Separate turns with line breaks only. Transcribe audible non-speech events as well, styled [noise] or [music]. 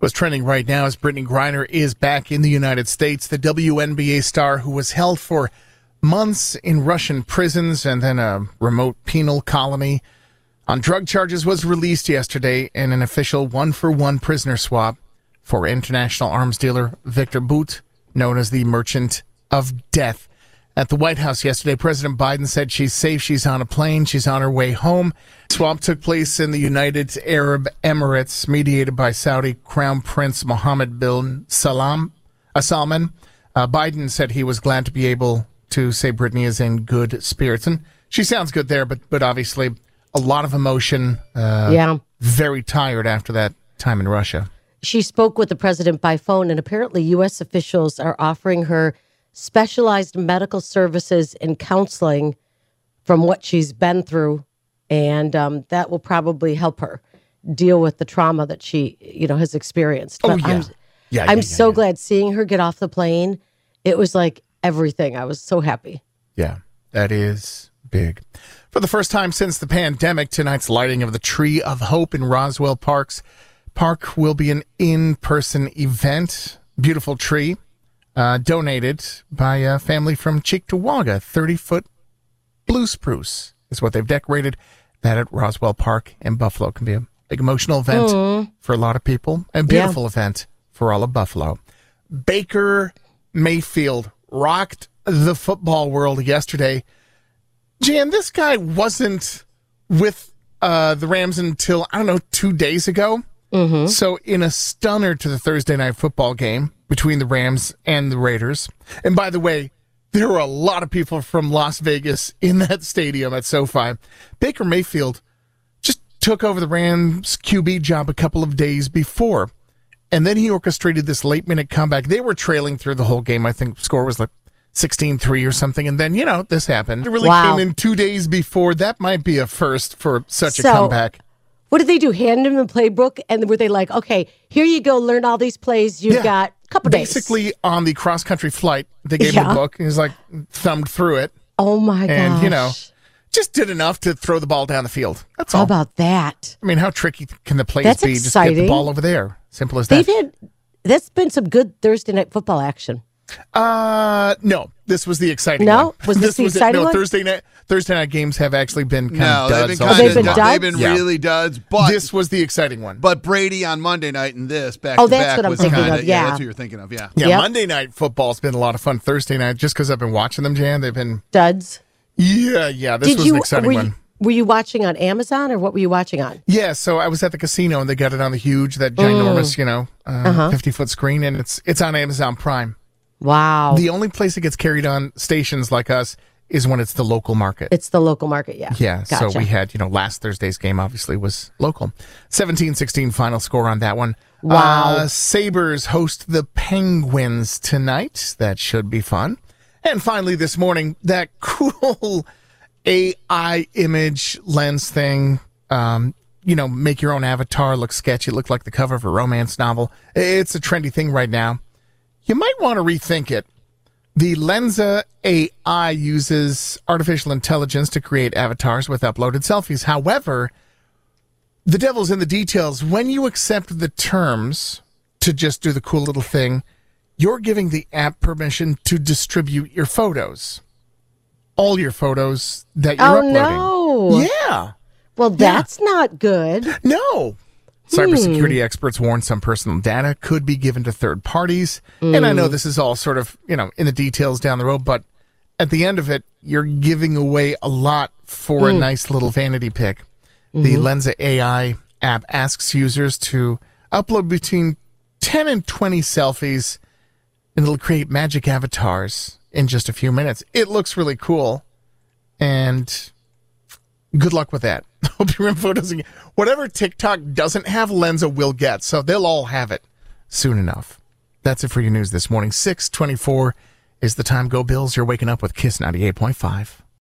What's trending right now is Brittney Griner is back in the United States. The WNBA star who was held for months in Russian prisons and then a remote penal colony on drug charges was released yesterday in an official one for one prisoner swap for international arms dealer Victor Bout, known as the Merchant of Death. At the White House yesterday, President Biden said she's safe. She's on a plane. She's on her way home. Swap took place in the United Arab Emirates, mediated by Saudi Crown Prince Mohammed bin Salam, uh, Salman. Uh, Biden said he was glad to be able to say Brittney is in good spirits, and she sounds good there. But but obviously, a lot of emotion. Uh,
yeah,
very tired after that time in Russia.
She spoke with the president by phone, and apparently, U.S. officials are offering her specialized medical services and counseling from what she's been through, and um, that will probably help her deal with the trauma that she, you know, has experienced.
Oh, yeah.
I'm,
yeah,
I'm
yeah,
so
yeah.
glad seeing her get off the plane. It was like everything. I was so happy.
Yeah, that is big. For the first time since the pandemic, tonight's lighting of the Tree of Hope in Roswell Parks Park will be an in-person event. Beautiful tree uh, donated by a family from Cheektowaga. 30 foot blue spruce is what they've decorated. That at Roswell Park in Buffalo can be a big emotional event
Mm.
for a lot of people. and beautiful event for all of Buffalo. Baker Mayfield rocked the football world yesterday. Jan, this guy wasn't with uh, the Rams until, I don't know, two days ago.
Mm-hmm.
So, in a stunner to the Thursday night football game between the Rams and the Raiders, and by the way, there were a lot of people from Las Vegas in that stadium at SoFi. Baker Mayfield just took over the Rams QB job a couple of days before, and then he orchestrated this late minute comeback. They were trailing through the whole game. I think score was like 16-3 or something, and then you know this happened. It really
Wow.
came in two days before. That might be a first for such a comeback.
What did they do? Hand him the playbook, and were they like, "Okay, here you go, learn all these plays. You've
Yeah.
got a couple days."
Basically, on the cross country flight, they gave him a book. He was like thumbed through it,
Oh my gosh!
and you know, just did enough to throw the ball down the field. That's
how
all.
about that?
I mean, how tricky can the plays
That's
be? Just get the ball over there. Simple as that.
They've had that's been some good Thursday night football action.
Uh, no, this was the exciting
No?
one.
Was [laughs] this the
was it.
exciting
no,
one?
Thursday night Thursday night games have actually been kind
No,
of
they've
duds.
been
all
kind
they've been
duds. They've been
Yeah.
really duds. But
This was the exciting one.
but Brady on Monday night and this back
Oh,
to
that's
back
what I'm thinking
kinda,
of, yeah.
that's what you're thinking of. Yeah.
yeah,
Yep.
Monday night football's been a lot of fun. Thursday night, just because I've been watching them, Jan, they've been
Duds.
yeah, yeah. This
Did
was
you
an exciting
were,
one.
you were you watching on Amazon or what were you watching on?
Yeah, so I was at the casino and they got it on the huge, that ginormous, you know, uh,
Uh-huh.
50 foot screen, and it's it's on Amazon Prime.
Wow,
The only place it gets carried on stations like us is when it's the local market.
it's the local market. Yeah,
yeah,
Gotcha.
so we had, you know, last Thursday's game obviously was local. 17 16 final score on that one.
Wow.
Uh, Sabres host the Penguins tonight. That should be fun. And finally, this morning, that [laughs] cool AI image lens thing. Um, you know, make your own avatar look sketchy, look like the cover of a romance novel. It's a trendy thing right now. You might want to rethink it. The Lensa AI uses artificial intelligence to create avatars with uploaded selfies. However, the devil's in the details. When you accept the terms to just do the cool little thing, you're giving the app permission to distribute your photos. All your photos that you're
Oh
uploading.
no!
Yeah.
Well, that's not good.
No. Cybersecurity hmm. experts warn some personal data could be given to third parties. And I know hmm. this is all sort of, you know, in the details down the road, but at the end of it, you're giving away a lot for a hmm. nice little vanity pic. The Lensa AI app asks users to upload between 10 and 20 selfies, and it'll create magic avatars in just a few minutes. It looks really cool. And good luck with that. Hope your info doesn't whatever TikTok doesn't have, Lensa will get. So they'll all have it soon enough. That's it for your news this morning. 624 is the time. Go Bills. You're waking up with Kiss 98.5.